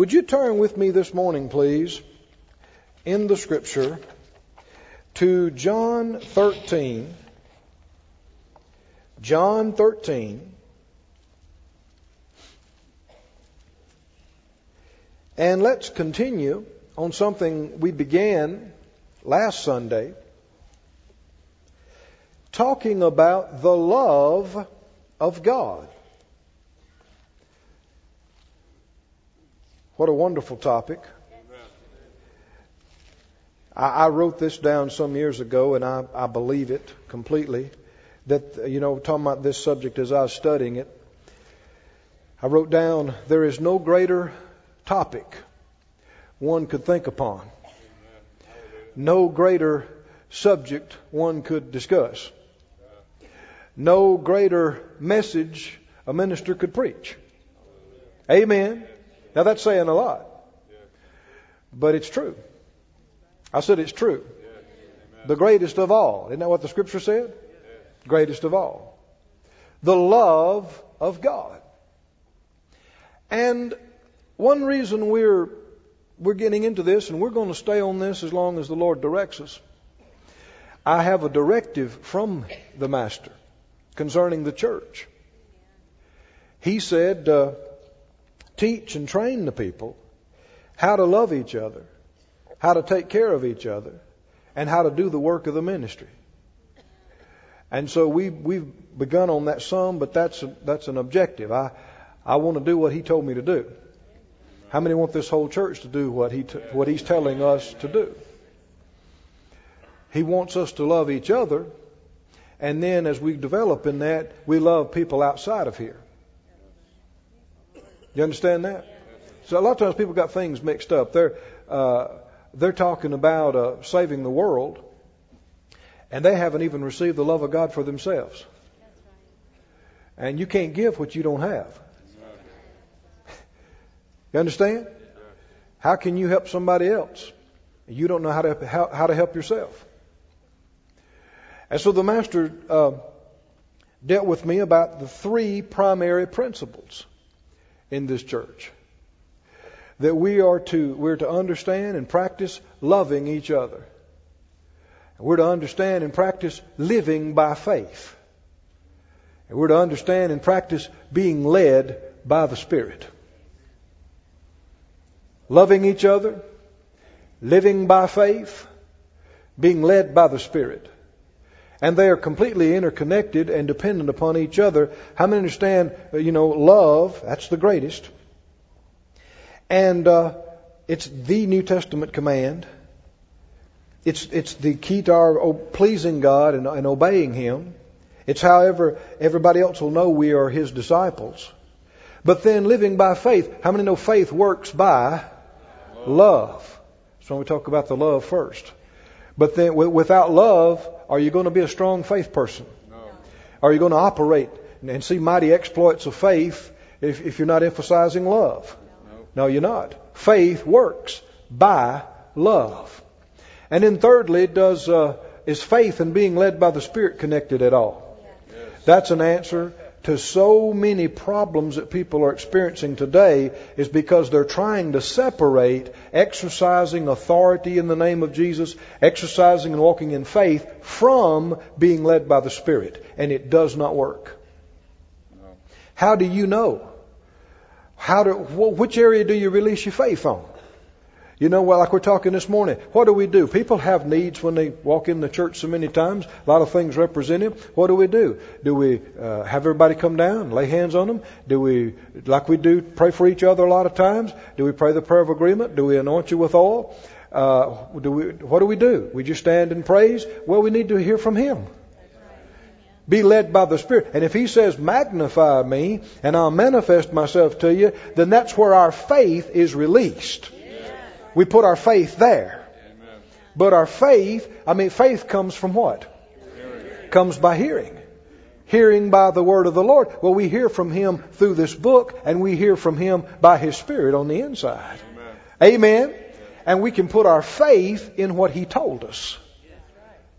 Would you turn with me this morning, please, in the scripture to John 13. John 13. And let's continue on something we began last Sunday, talking about the love of God. What a wonderful topic. I, I wrote this down some years ago, and I, I believe it completely. That, you know, talking about this subject as I was studying it, I wrote down, there is no greater topic one could think upon, no greater subject one could discuss, no greater message a minister could preach. Amen. Now that's saying a lot. But it's true. I said it's true. The greatest of all. Isn't that what the scripture said? Greatest of all. The love of God. And one reason we're we're getting into this and we're going to stay on this as long as the Lord directs us. I have a directive from the master concerning the church. He said, uh, teach and train the people how to love each other, how to take care of each other, and how to do the work of the ministry. And so we we've begun on that some, but that's a, that's an objective. I I want to do what he told me to do. How many want this whole church to do what he t- what he's telling us to do? He wants us to love each other, and then as we develop in that, we love people outside of here. You understand that? So a lot of times people got things mixed up. They're uh, they're talking about uh, saving the world, and they haven't even received the love of God for themselves. And you can't give what you don't have. You understand? How can you help somebody else? You don't know how to how, how to help yourself. And so the master uh, dealt with me about the three primary principles in this church. That we are to, we're to understand and practice loving each other. We're to understand and practice living by faith. And we're to understand and practice being led by the Spirit. Loving each other, living by faith, being led by the Spirit and they are completely interconnected and dependent upon each other. How many understand, uh, you know, love, that's the greatest. And uh, it's the New Testament command. It's, it's the key to our pleasing God and, and obeying Him. It's however everybody else will know we are His disciples. But then living by faith, how many know faith works by love? love. So we talk about the love first. But then without love, are you going to be a strong faith person? No. Are you going to operate and see mighty exploits of faith if, if you're not emphasizing love? No. no, you're not. Faith works by love. And then thirdly, does uh, is faith and being led by the Spirit connected at all? Yes. That's an answer to so many problems that people are experiencing today is because they're trying to separate exercising authority in the name of Jesus, exercising and walking in faith from being led by the Spirit. And it does not work. How do you know? How do, which area do you release your faith on? You know, well, like we're talking this morning, what do we do? People have needs when they walk in the church so many times. A lot of things represent Him. What do we do? Do we uh, have everybody come down, lay hands on them? Do we, like we do, pray for each other a lot of times? Do we pray the prayer of agreement? Do we anoint you with oil? Uh, do we, what do we do? We just stand and praise? Well, we need to hear from Him. Be led by the Spirit. And if He says, magnify me and I'll manifest myself to you, then that's where our faith is released. We put our faith there. But our faith, I mean, faith comes from what? Hearing. Comes by hearing. Hearing by the word of the Lord. Well, we hear from Him through this book, and we hear from Him by His Spirit on the inside. Amen. Amen. And we can put our faith in what He told us.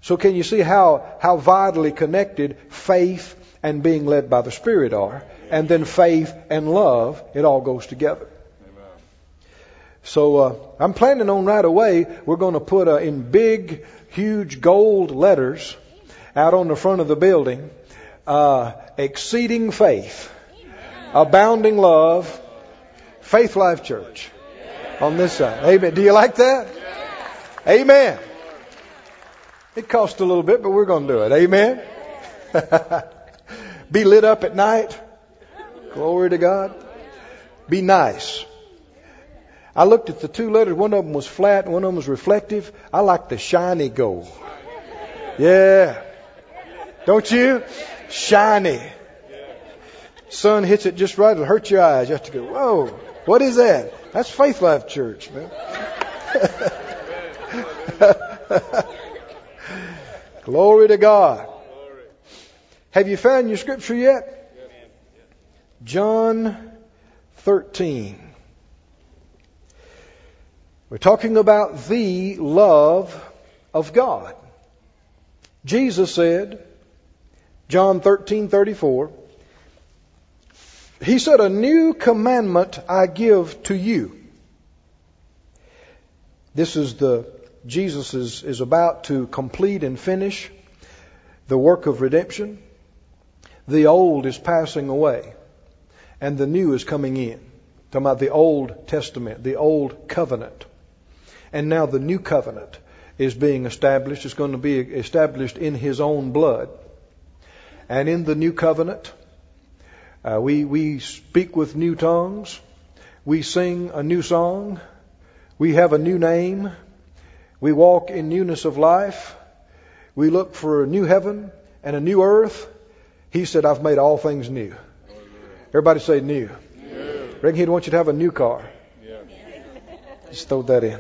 So can you see how, how vitally connected faith and being led by the Spirit are? And then faith and love, it all goes together. So uh, I'm planning on right away. We're going to put uh, in big, huge gold letters out on the front of the building, uh, exceeding faith, abounding love, Faith Life Church on this side. Amen. Do you like that? Amen. It costs a little bit, but we're going to do it. Amen. Be lit up at night. Glory to God. Be nice. I looked at the two letters. One of them was flat, one of them was reflective. I like the shiny gold. Yeah. Don't you? Shiny. Sun hits it just right, it'll hurt your eyes. You have to go, whoa, what is that? That's Faith Life Church, man. Glory to God. Have you found your scripture yet? John 13. We're talking about the love of God. Jesus said, John 13:34, He said, "A new commandment I give to you." This is the Jesus is, is about to complete and finish the work of redemption. The old is passing away, and the new is coming in. Talking about the Old Testament, the Old Covenant. And now the new covenant is being established. It's going to be established in His own blood. And in the new covenant, uh, we, we speak with new tongues. We sing a new song. We have a new name. We walk in newness of life. We look for a new heaven and a new earth. He said, I've made all things new. Everybody say new. new. Reckon he'd want you to have a new car. Yeah. Just throw that in.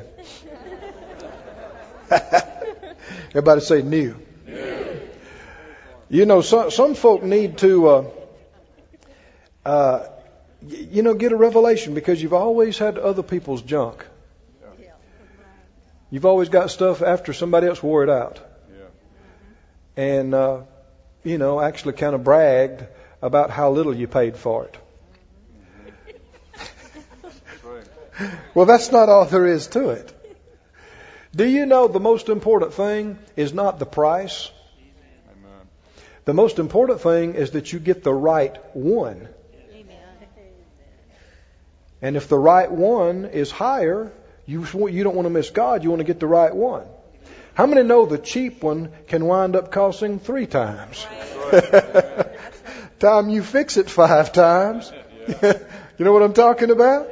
Everybody say new. You know, some, some folk need to, uh, uh, you know, get a revelation because you've always had other people's junk. You've always got stuff after somebody else wore it out. And, uh, you know, actually kind of bragged about how little you paid for it. well, that's not all there is to it. Do you know the most important thing is not the price? Amen. The most important thing is that you get the right one. Amen. And if the right one is higher, you, you don't want to miss God, you want to get the right one. How many know the cheap one can wind up costing three times? Time you fix it five times. you know what I'm talking about?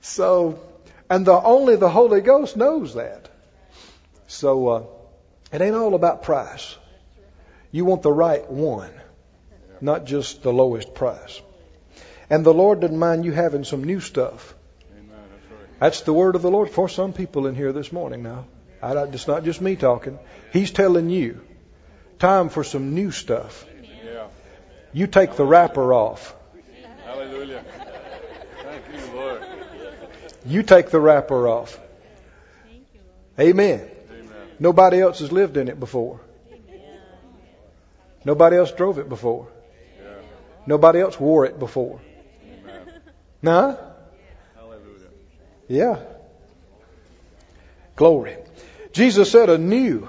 So, and the only the Holy Ghost knows that. So uh, it ain't all about price. You want the right one, not just the lowest price. And the Lord didn't mind you having some new stuff. That's the word of the Lord for some people in here this morning now. I, it's not just me talking. He's telling you, time for some new stuff. You take the wrapper off. Hallelujah. Thank you, Lord. You take the wrapper off. Amen. Nobody else has lived in it before. Nobody else drove it before. Nobody else wore it before. Nah? Hallelujah. Yeah. Glory. Jesus said, A new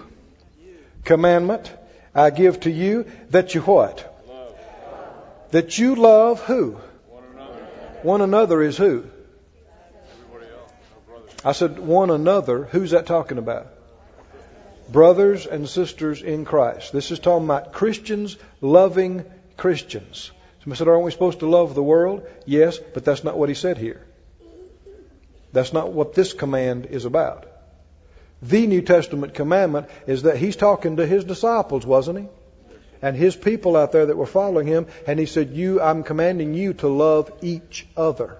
commandment I give to you that you what? Love. That you love who? One another. One another is who? I said, one another. Who's that talking about? Brothers and sisters in Christ. This is talking about Christians loving Christians. Somebody said, Aren't we supposed to love the world? Yes, but that's not what he said here. That's not what this command is about. The New Testament commandment is that he's talking to his disciples, wasn't he? And his people out there that were following him, and he said, You, I'm commanding you to love each other.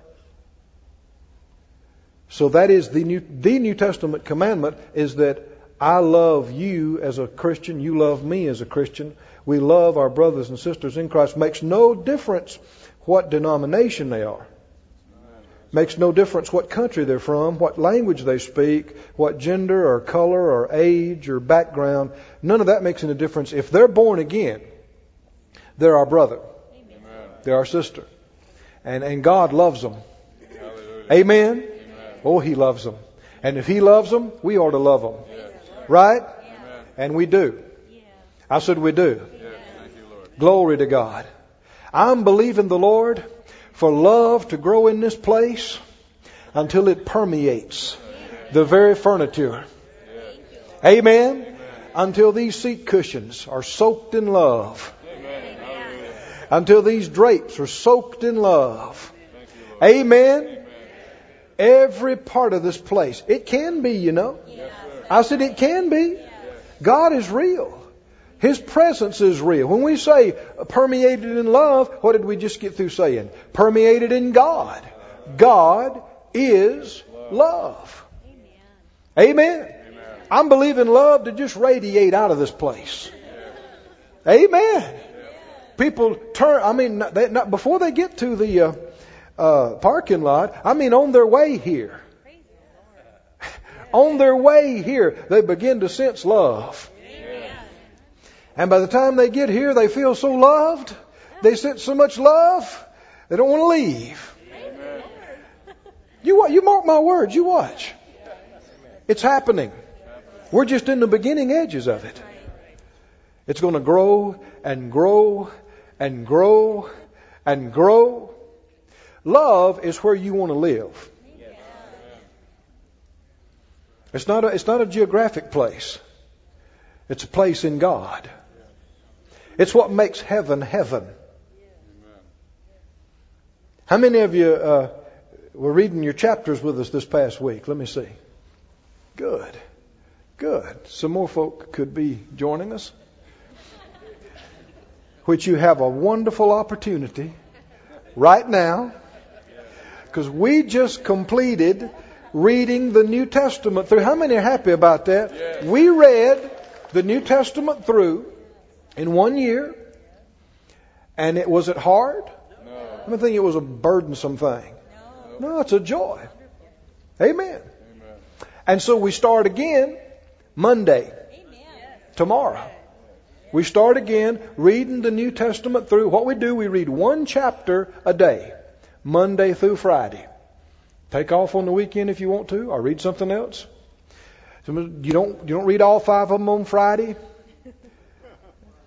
So that is the New, the New Testament commandment is that I love you as a Christian, you love me as a Christian. We love our brothers and sisters in Christ. Makes no difference what denomination they are. Makes no difference what country they're from, what language they speak, what gender or color or age or background. None of that makes any difference. If they're born again, they're our brother. Amen. They're our sister. And, and God loves them. Hallelujah. Amen. Oh, He loves them. And if He loves them, we ought to love them. Right? And we do. I said we do. Glory to God. I'm believing the Lord for love to grow in this place until it permeates the very furniture. Amen. Until these seat cushions are soaked in love. Until these drapes are soaked in love. Amen. Every part of this place. It can be, you know. I said it can be. God is real. His presence is real. When we say permeated in love, what did we just get through saying? Permeated in God. God is love. Amen. I'm believing love to just radiate out of this place. Amen. People turn, I mean, they, not, before they get to the uh, uh, parking lot, I mean, on their way here. On their way here, they begin to sense love. And by the time they get here, they feel so loved. They sense so much love, they don't want to leave. You, you mark my words, you watch. It's happening. We're just in the beginning edges of it. It's going to grow and grow and grow and grow. Love is where you want to live. It's not a, it's not a geographic place. It's a place in God. It's what makes heaven heaven. How many of you uh, were reading your chapters with us this past week? Let me see. Good. Good. Some more folk could be joining us. Which you have a wonderful opportunity right now. Because we just completed reading the New Testament through. How many are happy about that? We read the New Testament through in one year. And it was it hard? No. I don't think it was a burdensome thing. No, no it's a joy. Amen. Amen. And so we start again Monday. Amen. Tomorrow. We start again reading the New Testament through. What we do, we read one chapter a day, Monday through Friday. Take off on the weekend if you want to, or read something else. You don't you don't read all five of them on Friday.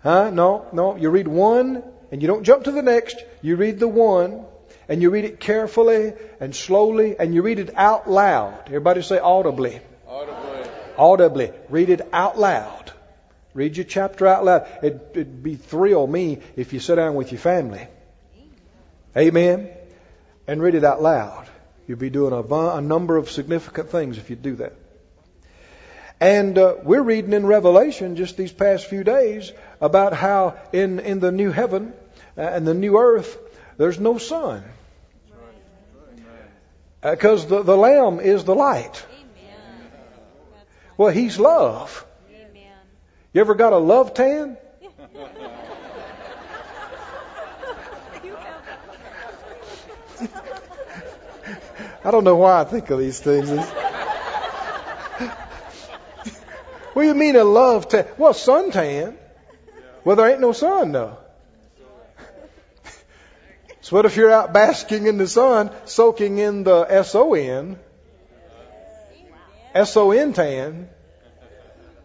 Huh? No, no. You read one and you don't jump to the next. You read the one and you read it carefully and slowly and you read it out loud. Everybody say audibly. Audibly. Audibly. Read it out loud. Read your chapter out loud. It, it'd be thrill me if you sit down with your family. Amen. And read it out loud. You'll be doing a, a number of significant things if you do that. And uh, we're reading in Revelation just these past few days about how in, in the new heaven uh, and the new earth, there's no sun. Because uh, the, the Lamb is the light. Well, He's love. You ever got a love tan? I don't know why I think of these things. What do you mean a love tan? Well, suntan. Well, there ain't no sun though. so what if you're out basking in the sun, soaking in the S-O-N? S-O-N tan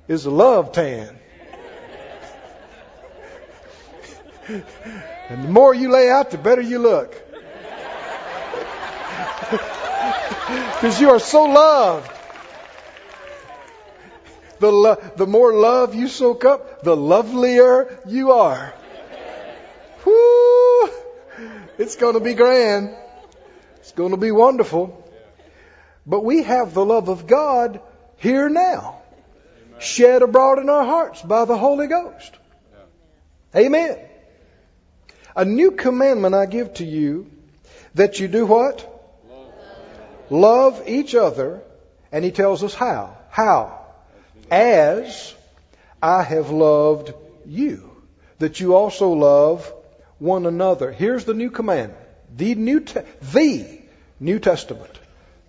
is a love tan. and the more you lay out, the better you look. Because you are so loved. The, lo- the more love you soak up, the lovelier you are. Whoo! It's going to be grand. It's going to be wonderful. But we have the love of God here now, shed abroad in our hearts by the Holy Ghost. Amen. A new commandment I give to you that you do what? Love each other. And he tells us how. How? as I have loved you, that you also love one another. Here's the new commandment. The New, Te- the New Testament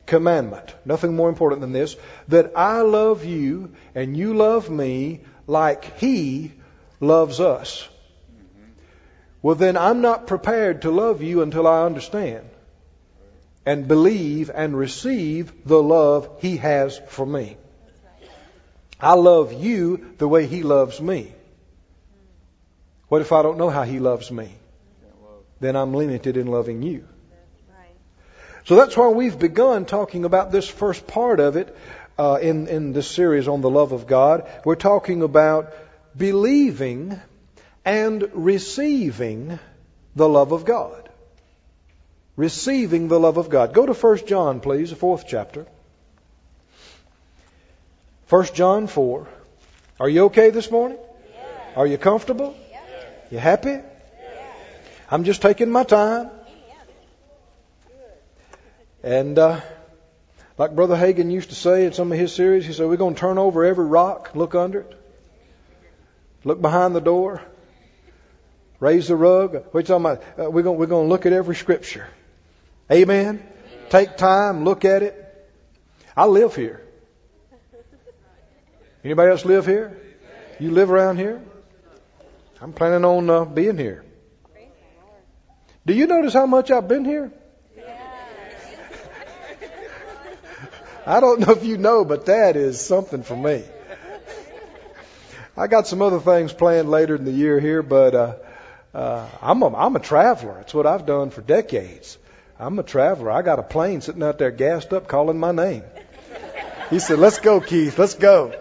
commandment. Nothing more important than this. That I love you and you love me like He loves us. Well, then I'm not prepared to love you until I understand. And believe and receive the love He has for me. I love you the way He loves me. What if I don't know how He loves me? Then I'm limited in loving you. So that's why we've begun talking about this first part of it uh, in, in this series on the love of God. We're talking about believing and receiving the love of God receiving the love of God. Go to 1 John, please, the fourth chapter. 1 John 4. Are you okay this morning? Yes. Are you comfortable? Yes. You happy? Yes. I'm just taking my time. And uh, like Brother Hagin used to say in some of his series, he said, We're going to turn over every rock, look under it, look behind the door, raise the rug. What are you talking about? Uh, we're, going, we're going to look at every scripture. Amen. Take time, look at it. I live here. Anybody else live here? You live around here? I'm planning on uh, being here. Do you notice how much I've been here? I don't know if you know, but that is something for me. I got some other things planned later in the year here, but uh, uh, I'm a, I'm a traveler. It's what I've done for decades. I'm a traveler. I got a plane sitting out there gassed up calling my name. He said, Let's go, Keith. Let's go.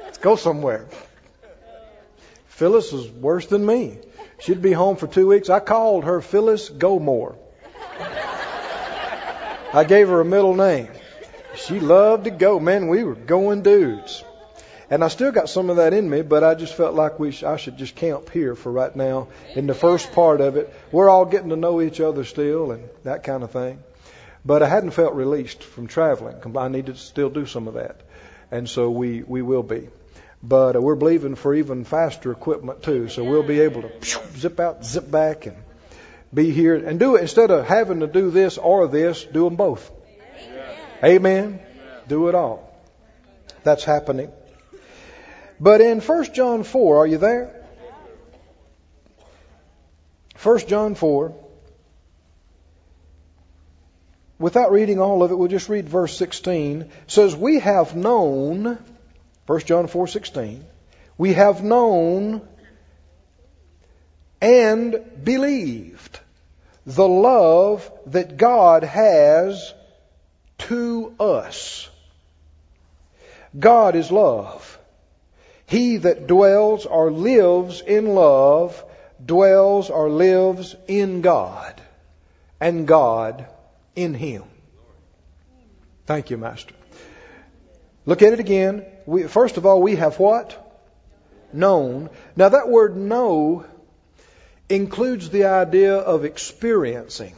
Let's go somewhere. Phyllis was worse than me. She'd be home for two weeks. I called her Phyllis Gomore. I gave her a middle name. She loved to go. Man, we were going dudes. And I still got some of that in me, but I just felt like we sh- I should just camp here for right now in the first part of it. We're all getting to know each other still and that kind of thing. But I hadn't felt released from traveling. I needed to still do some of that. And so we, we will be. But uh, we're believing for even faster equipment too. So we'll be able to zip out, zip back and be here and do it instead of having to do this or this, do them both. Amen. Amen. Do it all. That's happening. But in 1 John 4, are you there? 1 John 4. Without reading all of it, we'll just read verse 16. It says, We have known, 1 John 4:16, we have known and believed the love that God has to us. God is love. He that dwells or lives in love dwells or lives in God, and God in him. Thank you, Master. Look at it again. We, first of all, we have what? Known. Now, that word know includes the idea of experiencing.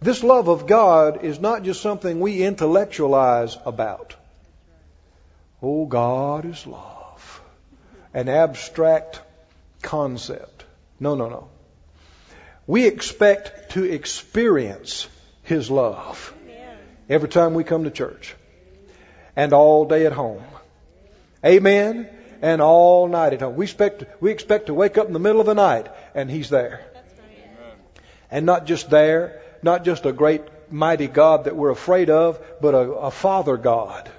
This love of God is not just something we intellectualize about. Oh, God is love. An abstract concept. No, no, no. We expect to experience His love every time we come to church and all day at home. Amen. And all night at home. We expect, we expect to wake up in the middle of the night and He's there. And not just there, not just a great mighty God that we're afraid of, but a, a Father God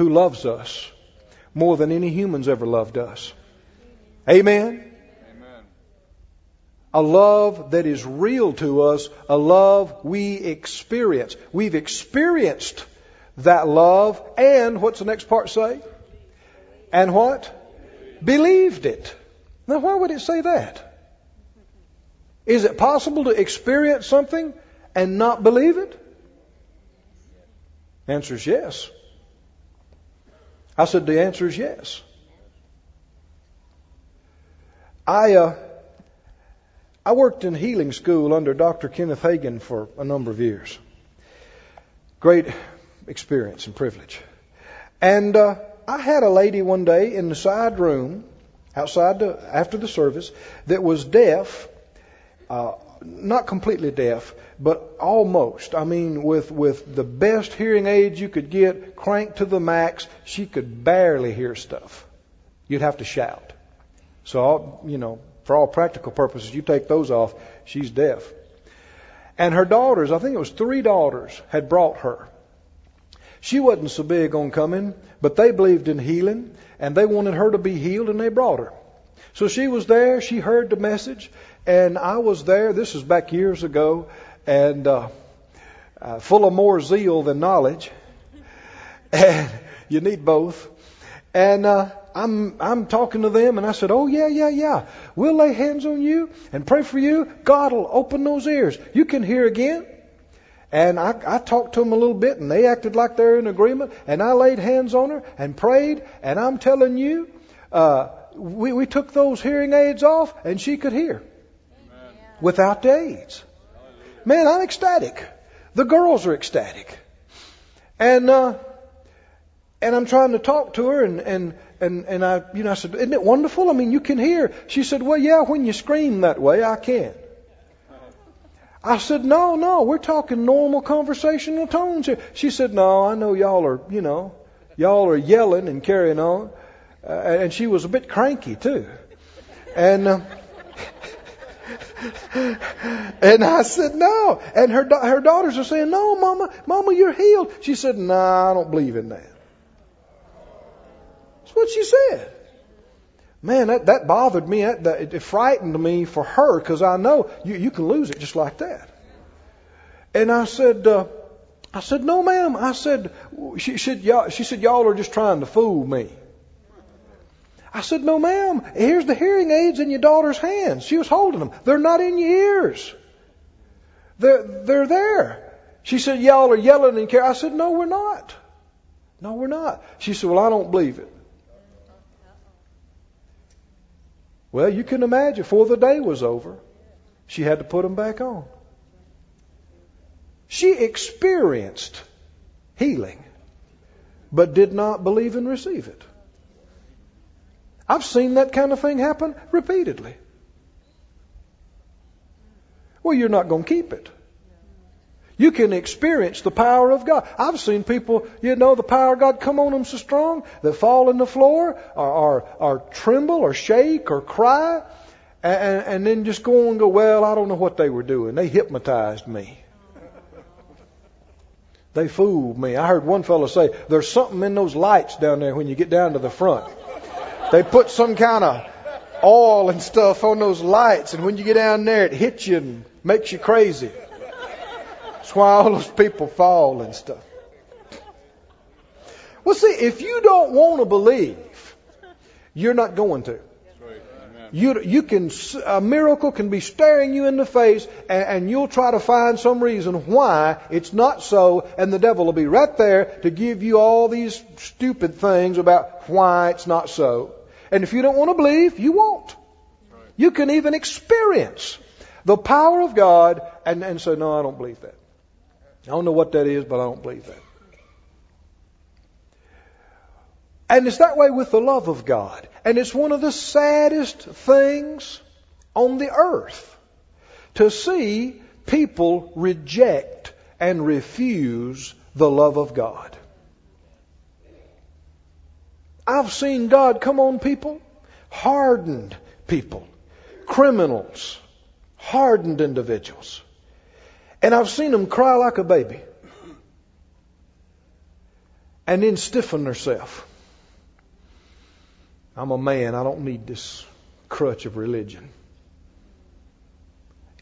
who loves us more than any humans ever loved us. Amen? Amen. A love that is real to us, a love we experience. We've experienced that love, and what's the next part say? And what? Believed it. Now, why would it say that? Is it possible to experience something and not believe it? Answer is yes. I said, the answer is yes. I, uh, I worked in healing school under Dr. Kenneth Hagin for a number of years. Great experience and privilege. And uh, I had a lady one day in the side room outside the, after the service that was deaf, uh, not completely deaf, but almost. I mean, with, with the best hearing aids you could get, cranked to the max, she could barely hear stuff. You'd have to shout. So, you know, for all practical purposes, you take those off, she's deaf. And her daughters, I think it was three daughters, had brought her. She wasn't so big on coming, but they believed in healing and they wanted her to be healed and they brought her. So she was there, she heard the message, and I was there. This was back years ago, and uh, uh, full of more zeal than knowledge. And you need both. And uh, I'm I'm talking to them, and I said, "Oh yeah, yeah, yeah. We'll lay hands on you and pray for you. God will open those ears. You can hear again." And I, I talked to them a little bit, and they acted like they're in agreement. And I laid hands on her and prayed. And I'm telling you, uh, we we took those hearing aids off, and she could hear. Without aids. Man, I'm ecstatic. The girls are ecstatic. And uh, and I'm trying to talk to her, and and and and I, you know, I said, "Isn't it wonderful? I mean, you can hear." She said, "Well, yeah, when you scream that way, I can." I said, "No, no, we're talking normal conversational tones here." She said, "No, I know y'all are, you know, y'all are yelling and carrying on," uh, and she was a bit cranky too, and. Uh, and I said, no. And her, her daughters are saying, no, mama, mama, you're healed. She said, nah, I don't believe in that. That's what she said. Man, that, that bothered me. That, that, it frightened me for her because I know you, you can lose it just like that. And I said, uh, I said, no, ma'am. I said, she said, y'all, she said, y'all are just trying to fool me. I said, no, ma'am. Here's the hearing aids in your daughter's hands. She was holding them. They're not in your ears. They're, they're there. She said, y'all are yelling and care. I said, no, we're not. No, we're not. She said, well, I don't believe it. Well, you can imagine, before the day was over, she had to put them back on. She experienced healing, but did not believe and receive it. I've seen that kind of thing happen repeatedly. Well, you're not going to keep it. You can experience the power of God. I've seen people, you know, the power of God come on them so strong that fall on the floor or, or, or tremble or shake or cry and, and then just go on and go, well, I don't know what they were doing. They hypnotized me. They fooled me. I heard one fellow say, there's something in those lights down there when you get down to the front. They put some kind of oil and stuff on those lights, and when you get down there, it hits you and makes you crazy. That's why all those people fall and stuff. Well, see, if you don't want to believe, you're not going to. You, you can, a miracle can be staring you in the face and, and, you'll try to find some reason why it's not so and the devil will be right there to give you all these stupid things about why it's not so. And if you don't want to believe, you won't. You can even experience the power of God and, and say, no, I don't believe that. I don't know what that is, but I don't believe that. And it's that way with the love of God. And it's one of the saddest things on the earth to see people reject and refuse the love of God. I've seen God come on people, hardened people, criminals, hardened individuals. And I've seen them cry like a baby. And then stiffen themselves. I'm a man. I don't need this crutch of religion.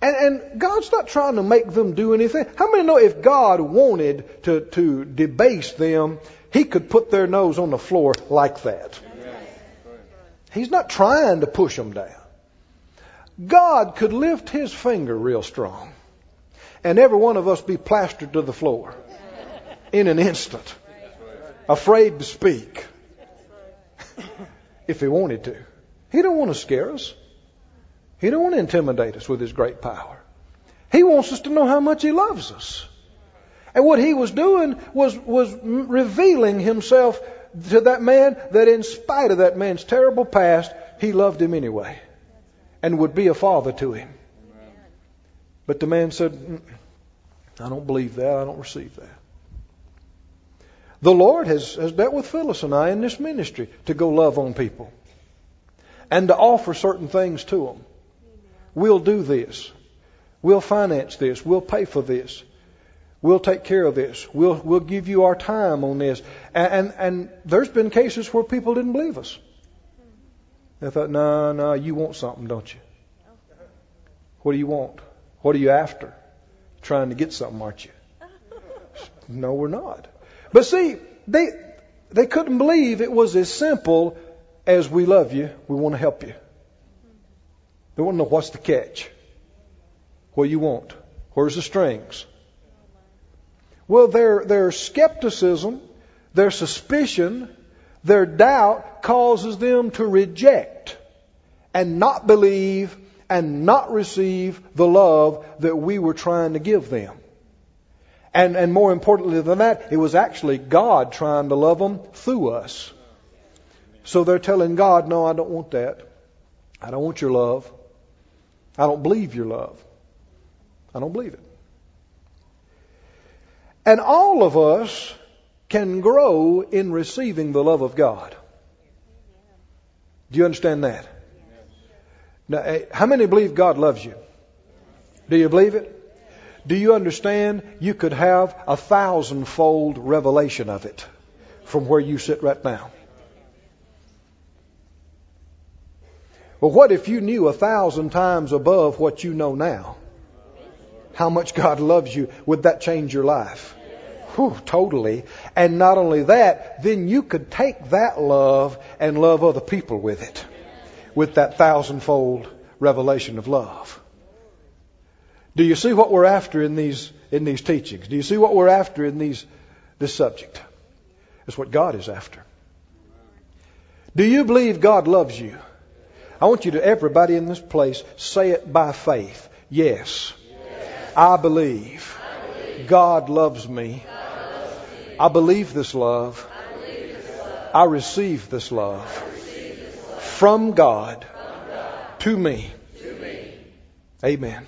And, and, God's not trying to make them do anything. How many know if God wanted to, to debase them, He could put their nose on the floor like that? He's not trying to push them down. God could lift His finger real strong and every one of us be plastered to the floor in an instant, afraid to speak if he wanted to. He don't want to scare us. He don't want to intimidate us with his great power. He wants us to know how much he loves us. And what he was doing was, was revealing himself to that man that in spite of that man's terrible past, he loved him anyway and would be a father to him. But the man said, I don't believe that. I don't receive that. The Lord has, has dealt with Phyllis and I in this ministry to go love on people and to offer certain things to them. We'll do this. We'll finance this. We'll pay for this. We'll take care of this. We'll, we'll give you our time on this. And, and, and there's been cases where people didn't believe us. They thought, no, no, you want something, don't you? What do you want? What are you after? Trying to get something, aren't you? No, we're not. But see, they, they couldn't believe it was as simple as we love you, we want to help you. They want to know what's the catch. What do you want? Where's the strings? Well, their, their skepticism, their suspicion, their doubt causes them to reject and not believe and not receive the love that we were trying to give them. And, and more importantly than that, it was actually God trying to love them through us. So they're telling God, no, I don't want that. I don't want your love. I don't believe your love. I don't believe it. And all of us can grow in receiving the love of God. Do you understand that? Now, eh, how many believe God loves you? Do you believe it? Do you understand you could have a thousandfold revelation of it from where you sit right now? Well, what if you knew a thousand times above what you know now? How much God loves you, would that change your life? Whew, totally. And not only that, then you could take that love and love other people with it. With that thousandfold revelation of love. Do you see what we're after in these, in these teachings? Do you see what we're after in these, this subject? It's what God is after. Do you believe God loves you? I want you to, everybody in this place, say it by faith. Yes. yes. I, believe I believe God loves me. God loves me. I, believe this love. I receive this love. From, God to me. To me. Amen.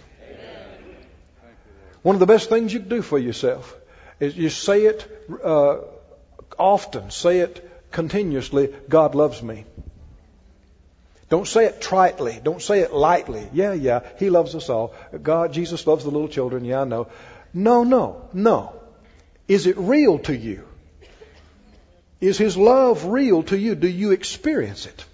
One of the best things you can do for yourself is you say it uh, often, say it continuously God loves me. Don't say it tritely. Don't say it lightly. Yeah, yeah, He loves us all. God, Jesus loves the little children. Yeah, I know. No, no, no. Is it real to you? Is His love real to you? Do you experience it?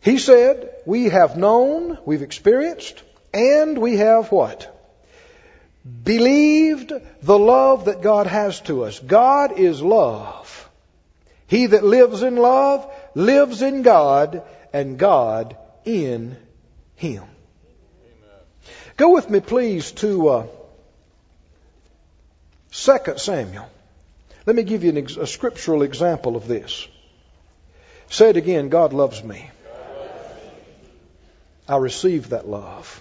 He said, We have known, we've experienced, and we have what? Believed the love that God has to us. God is love. He that lives in love lives in God and God in him. Go with me, please, to uh, 2 Samuel. Let me give you ex- a scriptural example of this. Say it again God loves me. I receive that love.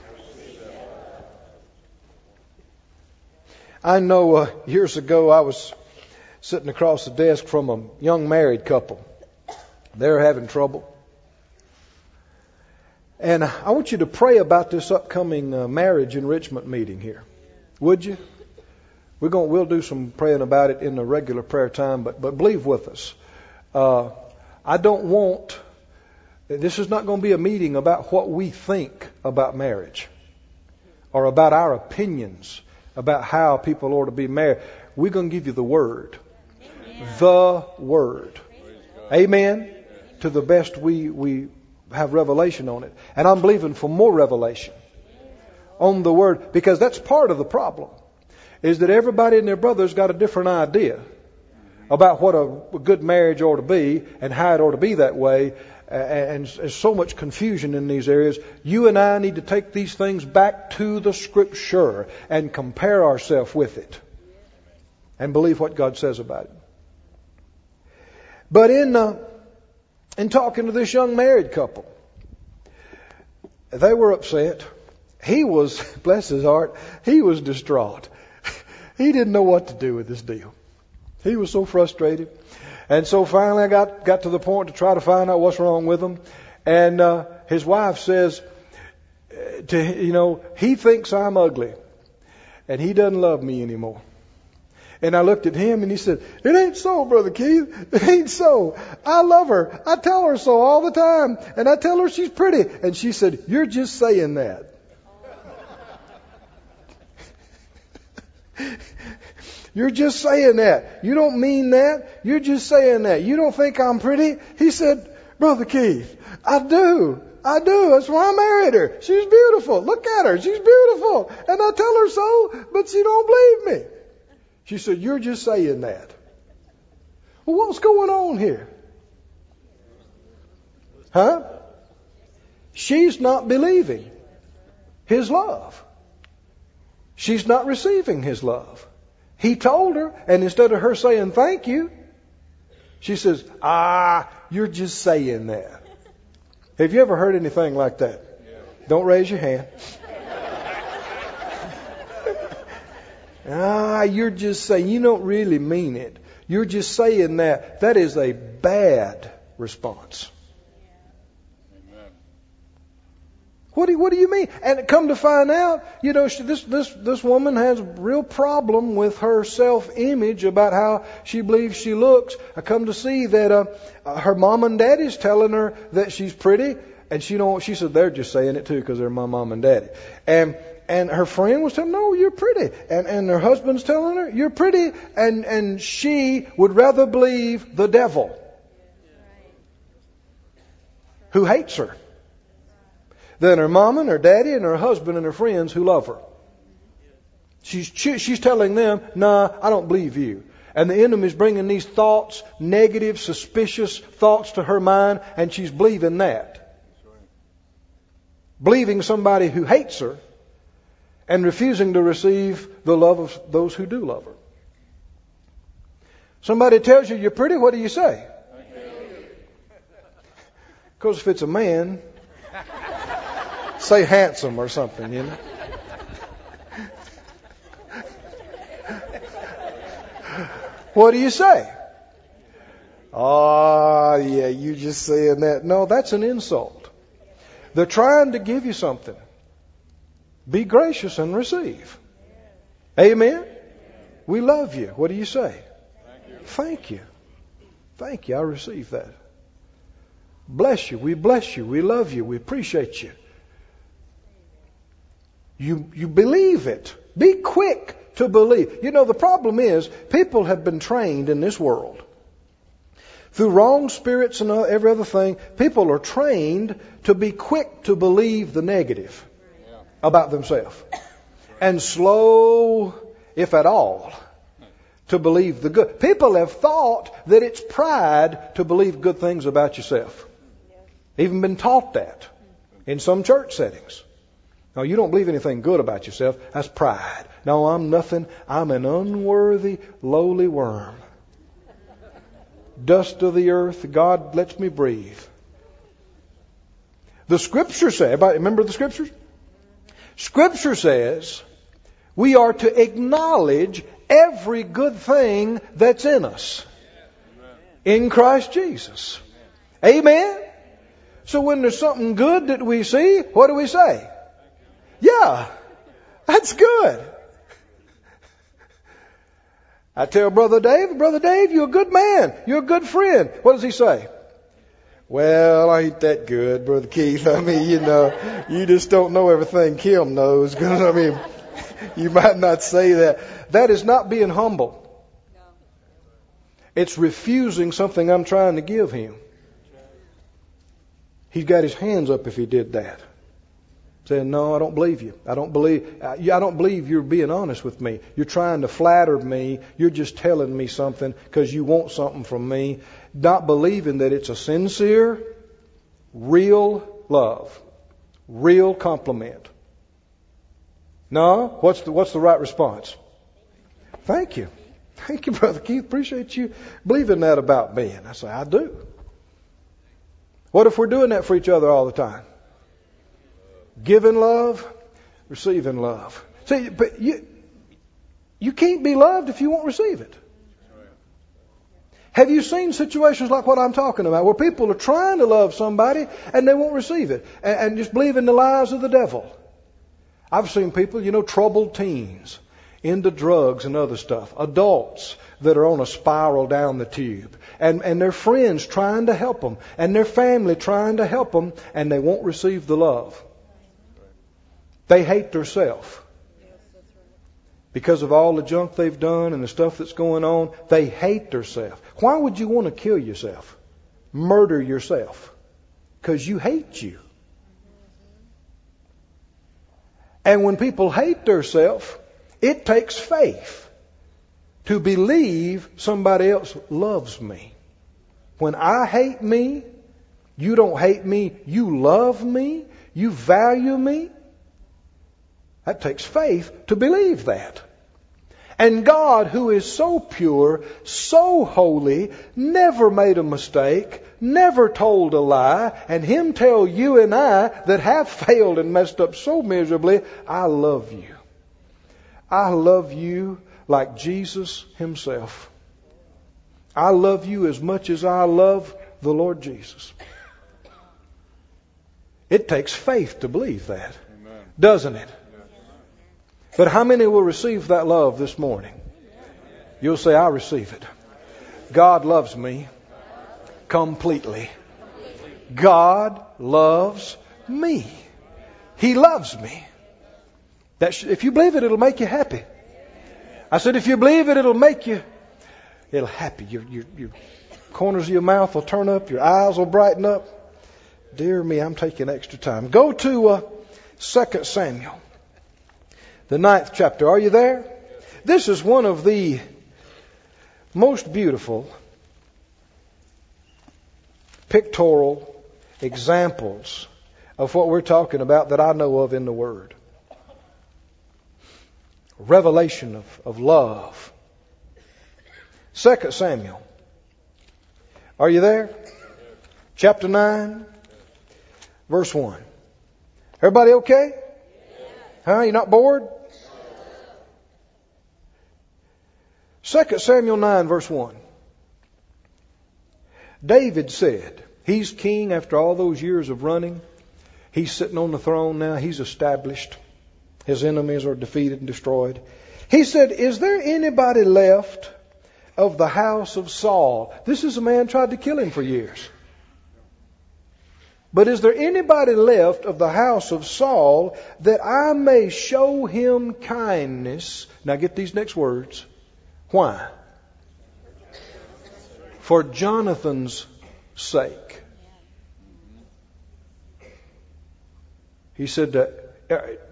I know uh, years ago I was sitting across the desk from a young married couple. They're having trouble. And I want you to pray about this upcoming uh, marriage enrichment meeting here. Would you? We're going we'll do some praying about it in the regular prayer time, but but believe with us. Uh, I don't want this is not going to be a meeting about what we think about marriage or about our opinions about how people ought to be married. We're going to give you the Word. Amen. The Word. Amen. To the best we, we have revelation on it. And I'm believing for more revelation on the Word because that's part of the problem. Is that everybody and their brother's got a different idea about what a good marriage ought to be and how it ought to be that way and there's so much confusion in these areas. You and I need to take these things back to the Scripture and compare ourselves with it and believe what God says about it. But in uh, in talking to this young married couple, they were upset. He was, bless his heart, he was distraught. He didn't know what to do with this deal. He was so frustrated. And so finally I got, got to the point to try to find out what's wrong with him. And, uh, his wife says, uh, to, you know, he thinks I'm ugly and he doesn't love me anymore. And I looked at him and he said, It ain't so, Brother Keith. It ain't so. I love her. I tell her so all the time. And I tell her she's pretty. And she said, You're just saying that. You're just saying that. You don't mean that. You're just saying that. You don't think I'm pretty? He said, Brother Keith, I do. I do. That's why I married her. She's beautiful. Look at her. She's beautiful. And I tell her so, but she don't believe me. She said, You're just saying that. Well, what's going on here? Huh? She's not believing His love. She's not receiving His love. He told her, and instead of her saying thank you, she says, Ah, you're just saying that. Have you ever heard anything like that? Don't raise your hand. ah, you're just saying, you don't really mean it. You're just saying that. That is a bad response. What do, you, what do you mean? And come to find out, you know, she, this, this, this woman has a real problem with her self-image about how she believes she looks. I come to see that, uh, her mom and daddy's telling her that she's pretty. And she don't, she said they're just saying it too because they're my mom and daddy. And, and her friend was telling, no, you're pretty. And, and her husband's telling her, you're pretty. And, and she would rather believe the devil who hates her than her mom and her daddy and her husband and her friends who love her. She's, she's telling them, nah, I don't believe you. And the enemy's bringing these thoughts, negative, suspicious thoughts to her mind, and she's believing that. Believing somebody who hates her and refusing to receive the love of those who do love her. Somebody tells you you're pretty, what do you say? Because if it's a man, Say handsome or something, you know. what do you say? Oh, yeah, you just saying that. No, that's an insult. They're trying to give you something. Be gracious and receive. Amen? We love you. What do you say? Thank you. Thank you. Thank you. I receive that. Bless you. We bless you. We love you. We appreciate you. You, you believe it. Be quick to believe. You know, the problem is people have been trained in this world. Through wrong spirits and every other thing, people are trained to be quick to believe the negative about themselves. And slow, if at all, to believe the good. People have thought that it's pride to believe good things about yourself. Even been taught that in some church settings. No, you don't believe anything good about yourself. That's pride. No, I'm nothing. I'm an unworthy, lowly worm. Dust of the earth, God lets me breathe. The scripture says, remember the scriptures? Scripture says we are to acknowledge every good thing that's in us in Christ Jesus. Amen? So when there's something good that we see, what do we say? Yeah, that's good. I tell Brother Dave, Brother Dave, you're a good man. You're a good friend. What does he say? Well, I ain't that good, Brother Keith. I mean, you know, you just don't know everything Kim knows. I mean, you might not say that. That is not being humble. It's refusing something I'm trying to give him. He's got his hands up if he did that saying, "No, I don't believe you. I don't believe. I don't believe you're being honest with me. You're trying to flatter me. You're just telling me something because you want something from me, not believing that it's a sincere, real love, real compliment." No, what's the what's the right response? Thank you, thank you, brother Keith. Appreciate you believing that about me. And I say, I do. What if we're doing that for each other all the time? Giving love, receiving love. See, but you, you can't be loved if you won't receive it. Have you seen situations like what I'm talking about where people are trying to love somebody and they won't receive it and, and just believe in the lies of the devil? I've seen people, you know, troubled teens into drugs and other stuff, adults that are on a spiral down the tube, and, and their friends trying to help them, and their family trying to help them, and they won't receive the love. They hate themselves. because of all the junk they've done and the stuff that's going on, they hate themselves. Why would you want to kill yourself? Murder yourself? Because you hate you. And when people hate themselves, it takes faith to believe somebody else loves me. When I hate me, you don't hate me, you love me, you value me. That takes faith to believe that. And God, who is so pure, so holy, never made a mistake, never told a lie, and Him tell you and I that have failed and messed up so miserably, I love you. I love you like Jesus Himself. I love you as much as I love the Lord Jesus. It takes faith to believe that, Amen. doesn't it? But how many will receive that love this morning? You'll say, I receive it. God loves me completely. God loves me. He loves me. That sh- if you believe it, it'll make you happy. I said, if you believe it, it'll make you, it'll happy. Your, your, your corners of your mouth will turn up. Your eyes will brighten up. Dear me, I'm taking extra time. Go to uh, 2 Samuel, the ninth chapter. Are you there? This is one of the most beautiful pictorial examples of what we're talking about that I know of in the Word. Revelation of, of love. Second Samuel. Are you there? Chapter 9, verse 1. Everybody okay? Huh? You're not bored? 2 Samuel 9, verse 1. David said, He's king after all those years of running. He's sitting on the throne now. He's established. His enemies are defeated and destroyed. He said, Is there anybody left of the house of Saul? This is a man tried to kill him for years. But is there anybody left of the house of Saul that I may show him kindness? Now get these next words. Why? For Jonathan's sake. He said, uh,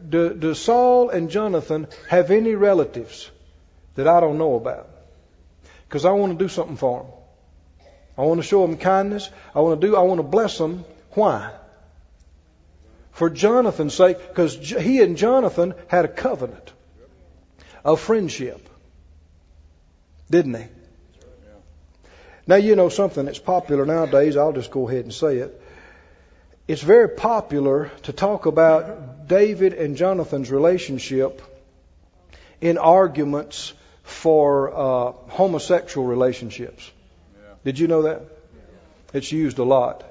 do, Saul and Jonathan have any relatives that I don't know about? Because I want to do something for them. I want to show them kindness. I want to do. I want to bless them. Why? For Jonathan's sake, because he and Jonathan had a covenant of friendship. Didn't they? Now, you know something that's popular nowadays, I'll just go ahead and say it. It's very popular to talk about David and Jonathan's relationship in arguments for uh, homosexual relationships. Yeah. Did you know that? It's used a lot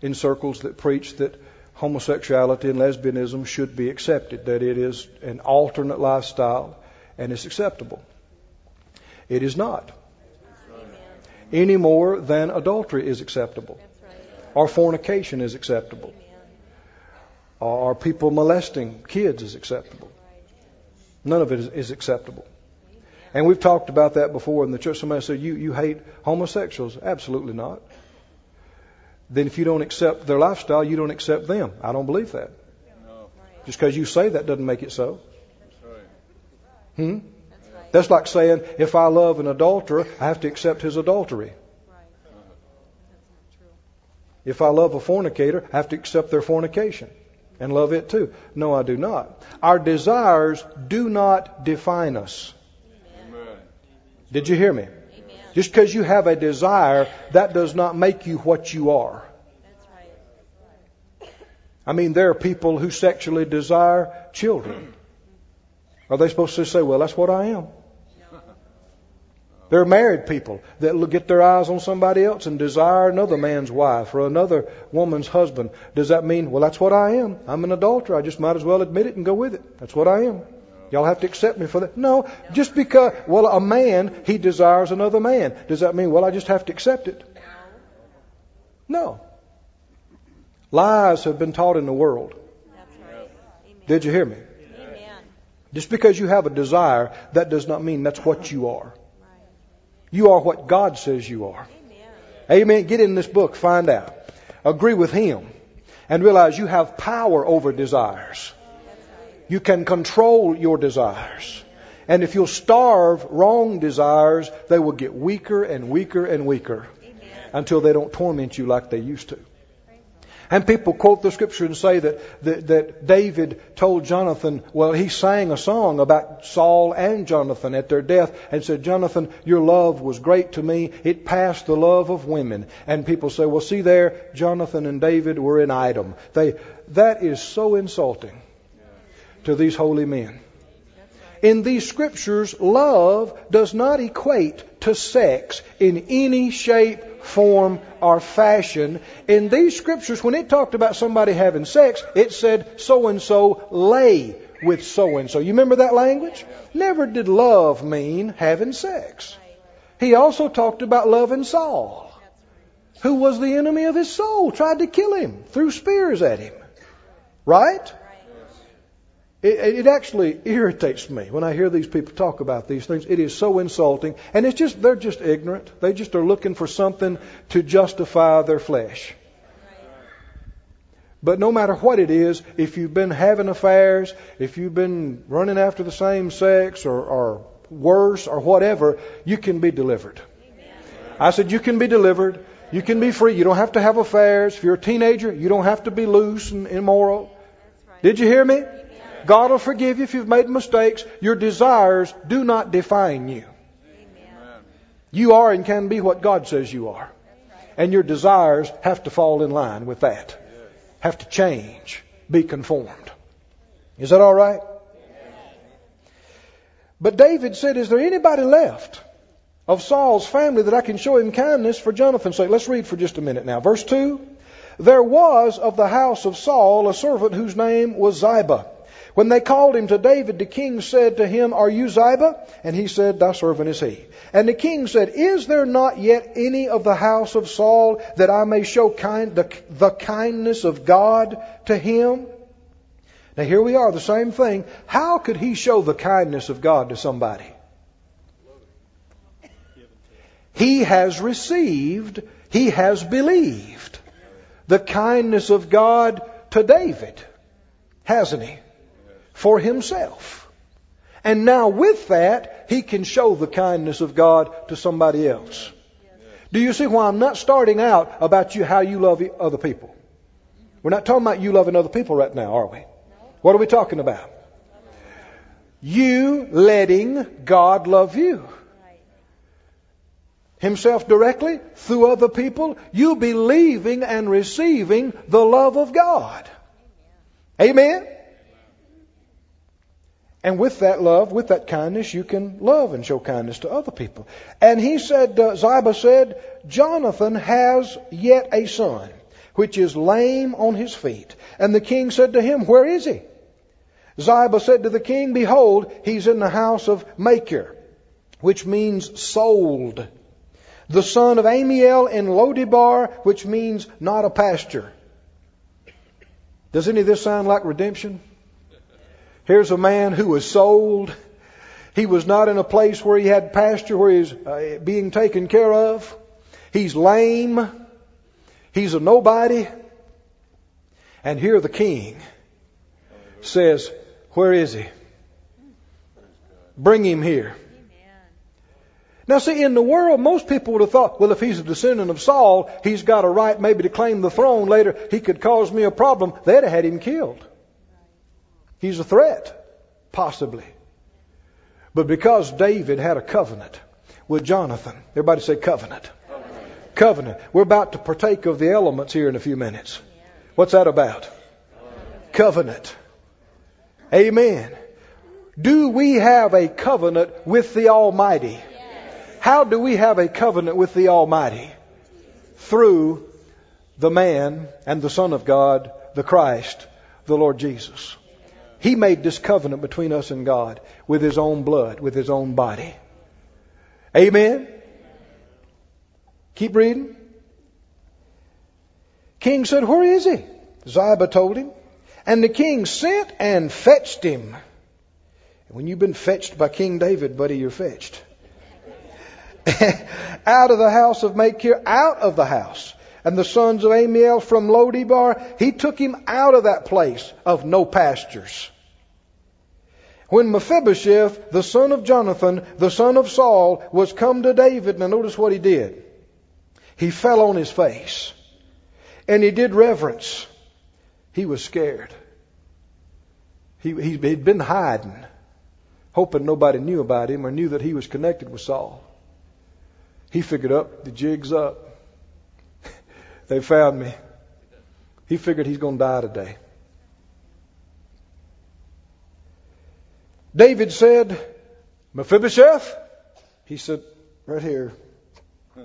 in circles that preach that homosexuality and lesbianism should be accepted, that it is an alternate lifestyle and it's acceptable. It is not. Any more than adultery is acceptable. Or fornication is acceptable. Or people molesting kids is acceptable. None of it is, is acceptable. And we've talked about that before in the church. Somebody said, you, you hate homosexuals. Absolutely not. Then if you don't accept their lifestyle, you don't accept them. I don't believe that. Just because you say that doesn't make it so. Hmm? That's like saying, if I love an adulterer, I have to accept his adultery. If I love a fornicator, I have to accept their fornication and love it too. No, I do not. Our desires do not define us. Amen. Did you hear me? Amen. Just because you have a desire, that does not make you what you are. I mean, there are people who sexually desire children. Are they supposed to say, well, that's what I am? There are married people that look get their eyes on somebody else and desire another man's wife or another woman's husband. Does that mean, well, that's what I am? I'm an adulterer. I just might as well admit it and go with it. That's what I am. Y'all have to accept me for that. No, just because, well, a man, he desires another man. Does that mean, well, I just have to accept it? No. Lies have been taught in the world. Did you hear me? Just because you have a desire, that does not mean that's what you are. You are what God says you are. Amen. Get in this book, find out. Agree with Him. And realize you have power over desires. You can control your desires. And if you'll starve wrong desires, they will get weaker and weaker and weaker until they don't torment you like they used to. And people quote the scripture and say that, that, that, David told Jonathan, well, he sang a song about Saul and Jonathan at their death and said, Jonathan, your love was great to me. It passed the love of women. And people say, well, see there, Jonathan and David were an item. They, that is so insulting to these holy men. In these scriptures, love does not equate to sex in any shape, form, or fashion. In these scriptures, when it talked about somebody having sex, it said so and so lay with so and so. You remember that language? Never did love mean having sex. He also talked about loving Saul, who was the enemy of his soul, tried to kill him, threw spears at him. Right? It, it, actually irritates me when I hear these people talk about these things. It is so insulting. And it's just, they're just ignorant. They just are looking for something to justify their flesh. But no matter what it is, if you've been having affairs, if you've been running after the same sex or, or worse or whatever, you can be delivered. I said you can be delivered. You can be free. You don't have to have affairs. If you're a teenager, you don't have to be loose and immoral. Did you hear me? God will forgive you if you've made mistakes. Your desires do not define you. You are and can be what God says you are. And your desires have to fall in line with that. Have to change. Be conformed. Is that all right? But David said, Is there anybody left of Saul's family that I can show him kindness for Jonathan's sake? Let's read for just a minute now. Verse 2 There was of the house of Saul a servant whose name was Ziba. When they called him to David, the king said to him, Are you Ziba? And he said, Thy servant is he. And the king said, Is there not yet any of the house of Saul that I may show kind, the, the kindness of God to him? Now here we are, the same thing. How could he show the kindness of God to somebody? He has received, he has believed the kindness of God to David, hasn't he? For himself. And now with that, he can show the kindness of God to somebody else. Do you see why I'm not starting out about you how you love other people? We're not talking about you loving other people right now, are we? What are we talking about? You letting God love you. Himself directly, through other people, you believing and receiving the love of God. Amen? And with that love, with that kindness, you can love and show kindness to other people. And he said, uh, Ziba said, Jonathan has yet a son, which is lame on his feet. And the king said to him, Where is he? Ziba said to the king, Behold, he's in the house of Machir, which means sold. The son of Ammiel in Lodebar, which means not a pasture. Does any of this sound like redemption? Here's a man who was sold. He was not in a place where he had pasture, where he's uh, being taken care of. He's lame. He's a nobody. And here the king says, Where is he? Bring him here. Now, see, in the world, most people would have thought, well, if he's a descendant of Saul, he's got a right maybe to claim the throne later. He could cause me a problem. They'd have had him killed. He's a threat, possibly. But because David had a covenant with Jonathan, everybody say covenant. Covenant. We're about to partake of the elements here in a few minutes. What's that about? Covenant. Amen. Do we have a covenant with the Almighty? How do we have a covenant with the Almighty? Through the man and the Son of God, the Christ, the Lord Jesus. He made this covenant between us and God with His own blood, with His own body. Amen? Keep reading. King said, Where is he? Ziba told him. And the king sent and fetched him. When you've been fetched by King David, buddy, you're fetched. out of the house of Machir, out of the house. And the sons of Ammiel from Lodebar, he took him out of that place of no pastures. When Mephibosheth, the son of Jonathan, the son of Saul, was come to David, now notice what he did. He fell on his face. And he did reverence. He was scared. He, he, he'd been hiding, hoping nobody knew about him or knew that he was connected with Saul. He figured up, the jig's up. They found me. He figured he's going to die today. David said, Mephibosheth? He said, right here.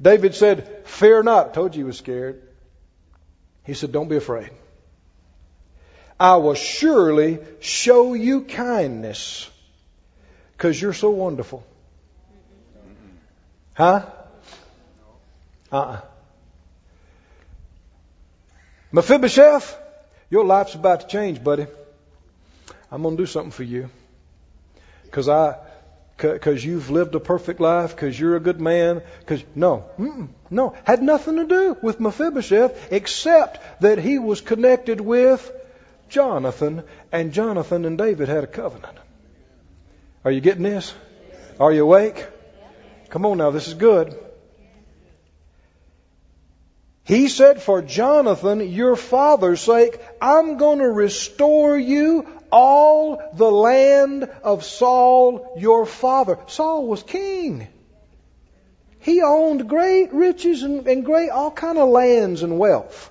David said, Fear not. Told you he was scared. He said, Don't be afraid. I will surely show you kindness because you're so wonderful. Huh? Uh-uh. Mephibosheth, your life's about to change, buddy. I'm going to do something for you. Because I, because you've lived a perfect life, because you're a good man, because no, no, had nothing to do with Mephibosheth except that he was connected with Jonathan, and Jonathan and David had a covenant. Are you getting this? Are you awake? Come on now, this is good. He said, For Jonathan, your father's sake, I'm going to restore you all the land of Saul, your father. Saul was king. He owned great riches and, and great, all kind of lands and wealth.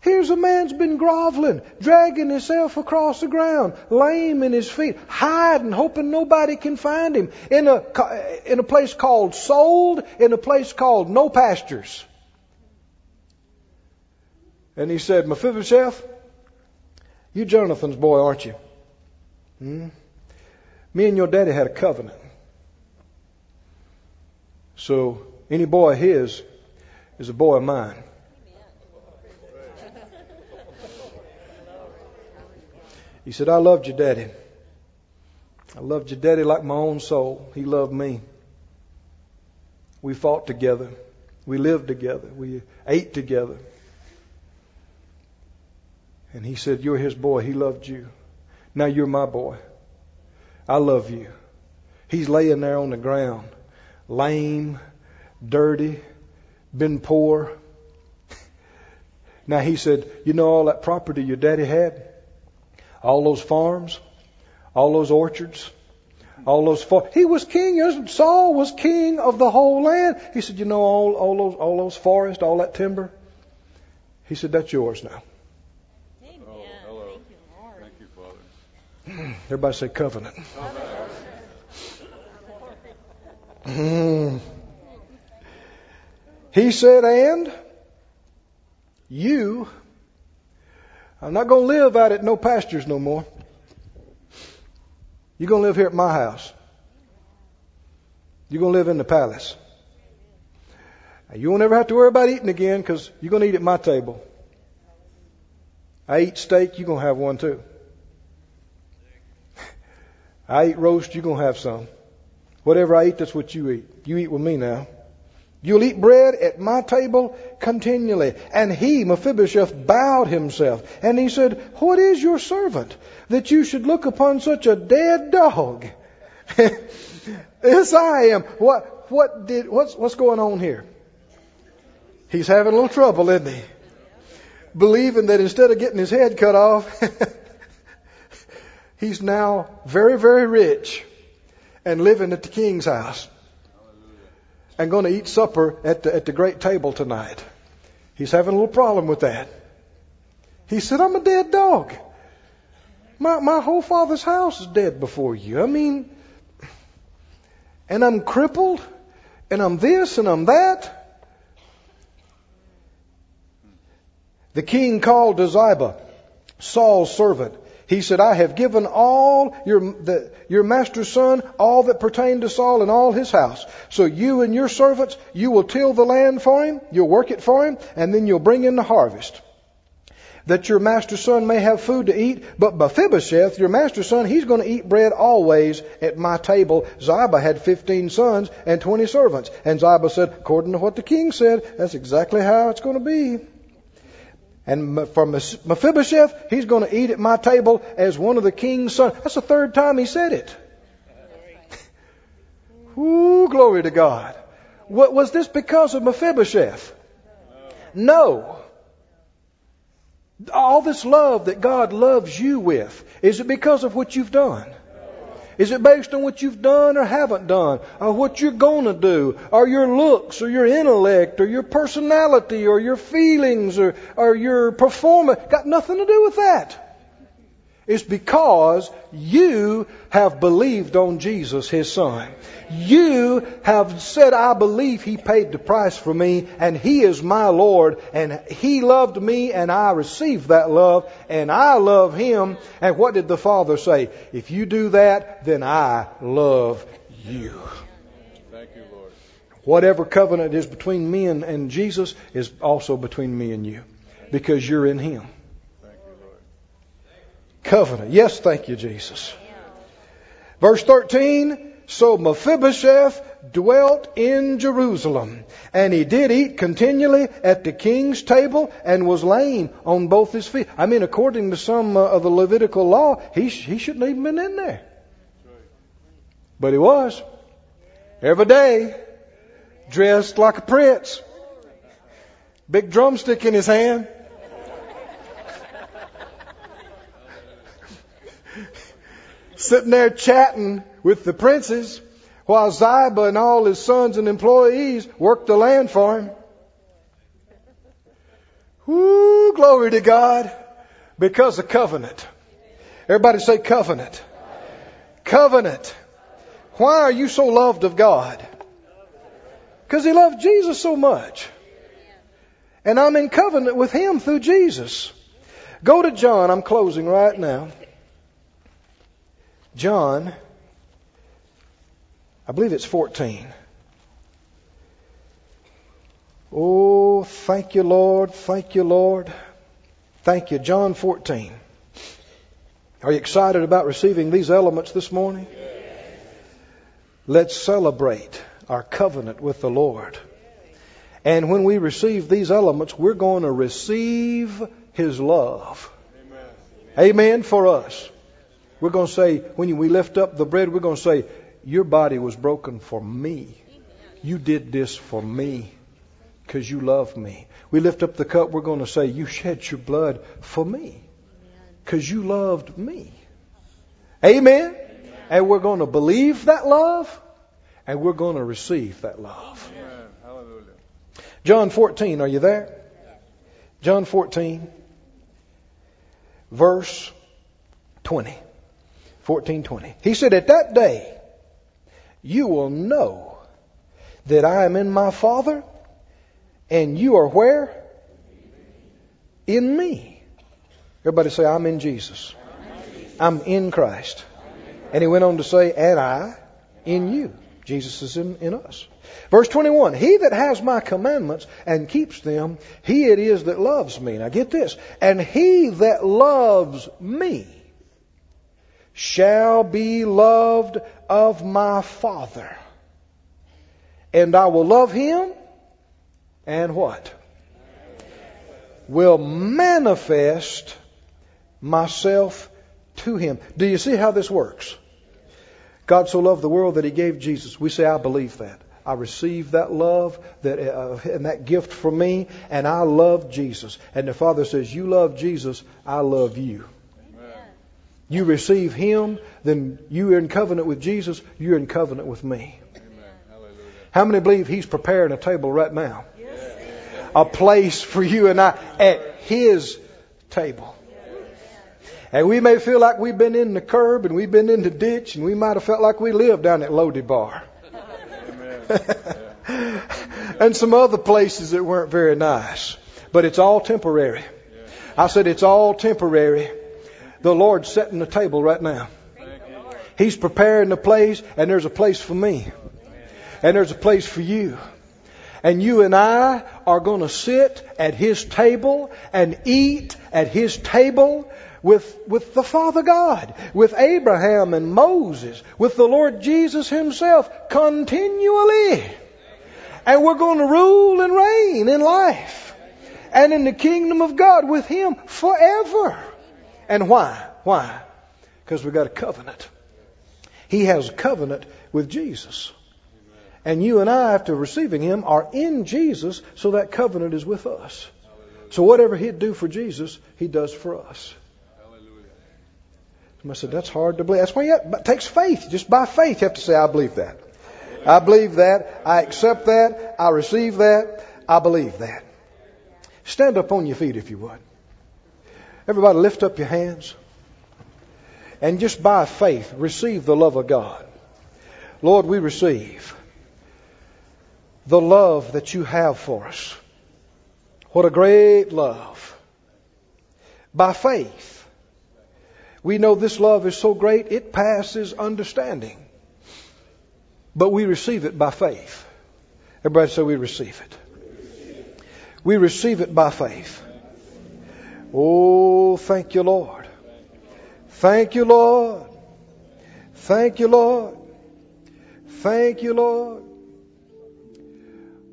Here's a man's been groveling, dragging himself across the ground, lame in his feet, hiding, hoping nobody can find him, in a, in a place called sold, in a place called no pastures. And he said, Mephibosheth, you Jonathan's boy, aren't you? Hmm? Me and your daddy had a covenant. So any boy of his is a boy of mine. He said, I loved your daddy. I loved your daddy like my own soul. He loved me. We fought together. We lived together. We ate together. And he said, You're his boy. He loved you. Now you're my boy. I love you. He's laying there on the ground, lame, dirty, been poor. Now he said, You know all that property your daddy had? all those farms, all those orchards, all those far- he was king. Saul was king of the whole land. He said, "You know all all those all those forests, all that timber." He said, "That's yours now." Amen. Oh, hello. Thank you, Lord. Thank you, Father. Everybody say covenant. Mm. he said, "And you I'm not going to live out at no pastures no more. You're going to live here at my house. You're going to live in the palace. You won't ever have to worry about eating again because you're going to eat at my table. I eat steak, you're going to have one too. I eat roast, you're going to have some. Whatever I eat, that's what you eat. You eat with me now. You'll eat bread at my table continually. And he, Mephibosheth, bowed himself. And he said, What is your servant that you should look upon such a dead dog? yes, I am. What, what did, what's, what's going on here? He's having a little trouble, isn't he? Believing that instead of getting his head cut off, he's now very, very rich and living at the king's house and going to eat supper at the, at the great table tonight. He's having a little problem with that. He said, I'm a dead dog. My, my whole father's house is dead before you. I mean, and I'm crippled, and I'm this, and I'm that. The king called to Ziba, Saul's servant, he said, I have given all your, the, your master's son all that pertained to Saul and all his house. So you and your servants, you will till the land for him, you'll work it for him, and then you'll bring in the harvest. that your master's son may have food to eat. But Mephibosheth, your master's son, he's going to eat bread always at my table. Ziba had 15 sons and 20 servants. And Ziba said, according to what the king said, that's exactly how it's going to be. And for Mephibosheth, he's going to eat at my table as one of the king's sons. That's the third time he said it. Ooh, glory to God. What, was this because of Mephibosheth? No. All this love that God loves you with, is it because of what you've done? Is it based on what you've done or haven't done? Or what you're going to do? Or your looks or your intellect or your personality or your feelings or, or your performance? Got nothing to do with that. It's because you have believed on Jesus, His Son. You have said, I believe He paid the price for me and He is my Lord and He loved me and I received that love and I love Him. And what did the Father say? If you do that, then I love you. Thank you, Lord. Whatever covenant is between me and, and Jesus is also between me and you because you're in Him. Covenant. Yes, thank you, Jesus. Verse 13. So Mephibosheth dwelt in Jerusalem, and he did eat continually at the king's table and was lame on both his feet. I mean, according to some uh, of the Levitical law, he, he shouldn't even been in there. But he was. Every day, dressed like a prince. Big drumstick in his hand. Sitting there chatting with the princes while Ziba and all his sons and employees worked the land for him. Whoo, glory to God. Because of covenant. Everybody say covenant. Covenant. Why are you so loved of God? Because he loved Jesus so much. And I'm in covenant with him through Jesus. Go to John. I'm closing right now. John, I believe it's 14. Oh, thank you, Lord. Thank you, Lord. Thank you. John 14. Are you excited about receiving these elements this morning? Let's celebrate our covenant with the Lord. And when we receive these elements, we're going to receive His love. Amen for us. We're going to say, when we lift up the bread, we're going to say, Your body was broken for me. You did this for me because you love me. We lift up the cup, we're going to say, You shed your blood for me because you loved me. Amen? And we're going to believe that love and we're going to receive that love. John 14, are you there? John 14, verse 20. 14:20. He said, "At that day you will know that I am in my Father, and you are where? In me." Everybody say, "I'm in Jesus. I'm in Christ." And he went on to say, "And I in you." Jesus is in, in us. Verse 21, He that has my commandments and keeps them, he it is that loves me. Now get this. And he that loves me shall be loved of my Father. And I will love him and what? Will manifest myself to him. Do you see how this works? God so loved the world that he gave Jesus. We say, I believe that. I receive that love that, uh, and that gift from me, and I love Jesus. And the Father says, You love Jesus, I love you. You receive Him, then you are in covenant with Jesus, you're in covenant with me. How many believe He's preparing a table right now? A place for you and I at His table. And we may feel like we've been in the curb and we've been in the ditch and we might have felt like we lived down at Lodebar. And some other places that weren't very nice. But it's all temporary. I said it's all temporary. The Lord's setting the table right now. He's preparing the place, and there's a place for me. And there's a place for you. And you and I are going to sit at His table and eat at His table with, with the Father God, with Abraham and Moses, with the Lord Jesus Himself continually. And we're going to rule and reign in life and in the kingdom of God with Him forever. And why? Why? Because we've got a covenant. He has a covenant with Jesus. And you and I, after receiving Him, are in Jesus, so that covenant is with us. So whatever He'd do for Jesus, He does for us. I said, that's hard to believe. That's why it takes faith. Just by faith, you have to say, I believe that. I believe that. I accept that. I receive that. I believe that. Stand up on your feet if you would. Everybody lift up your hands. And just by faith, receive the love of God. Lord, we receive the love that you have for us. What a great love. By faith, we know this love is so great it passes understanding. But we receive it by faith. Everybody say we receive it. We receive it by faith. Oh, thank you, Lord. Thank you, Lord. Thank you, Lord. Thank you, Lord.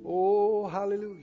Oh, hallelujah.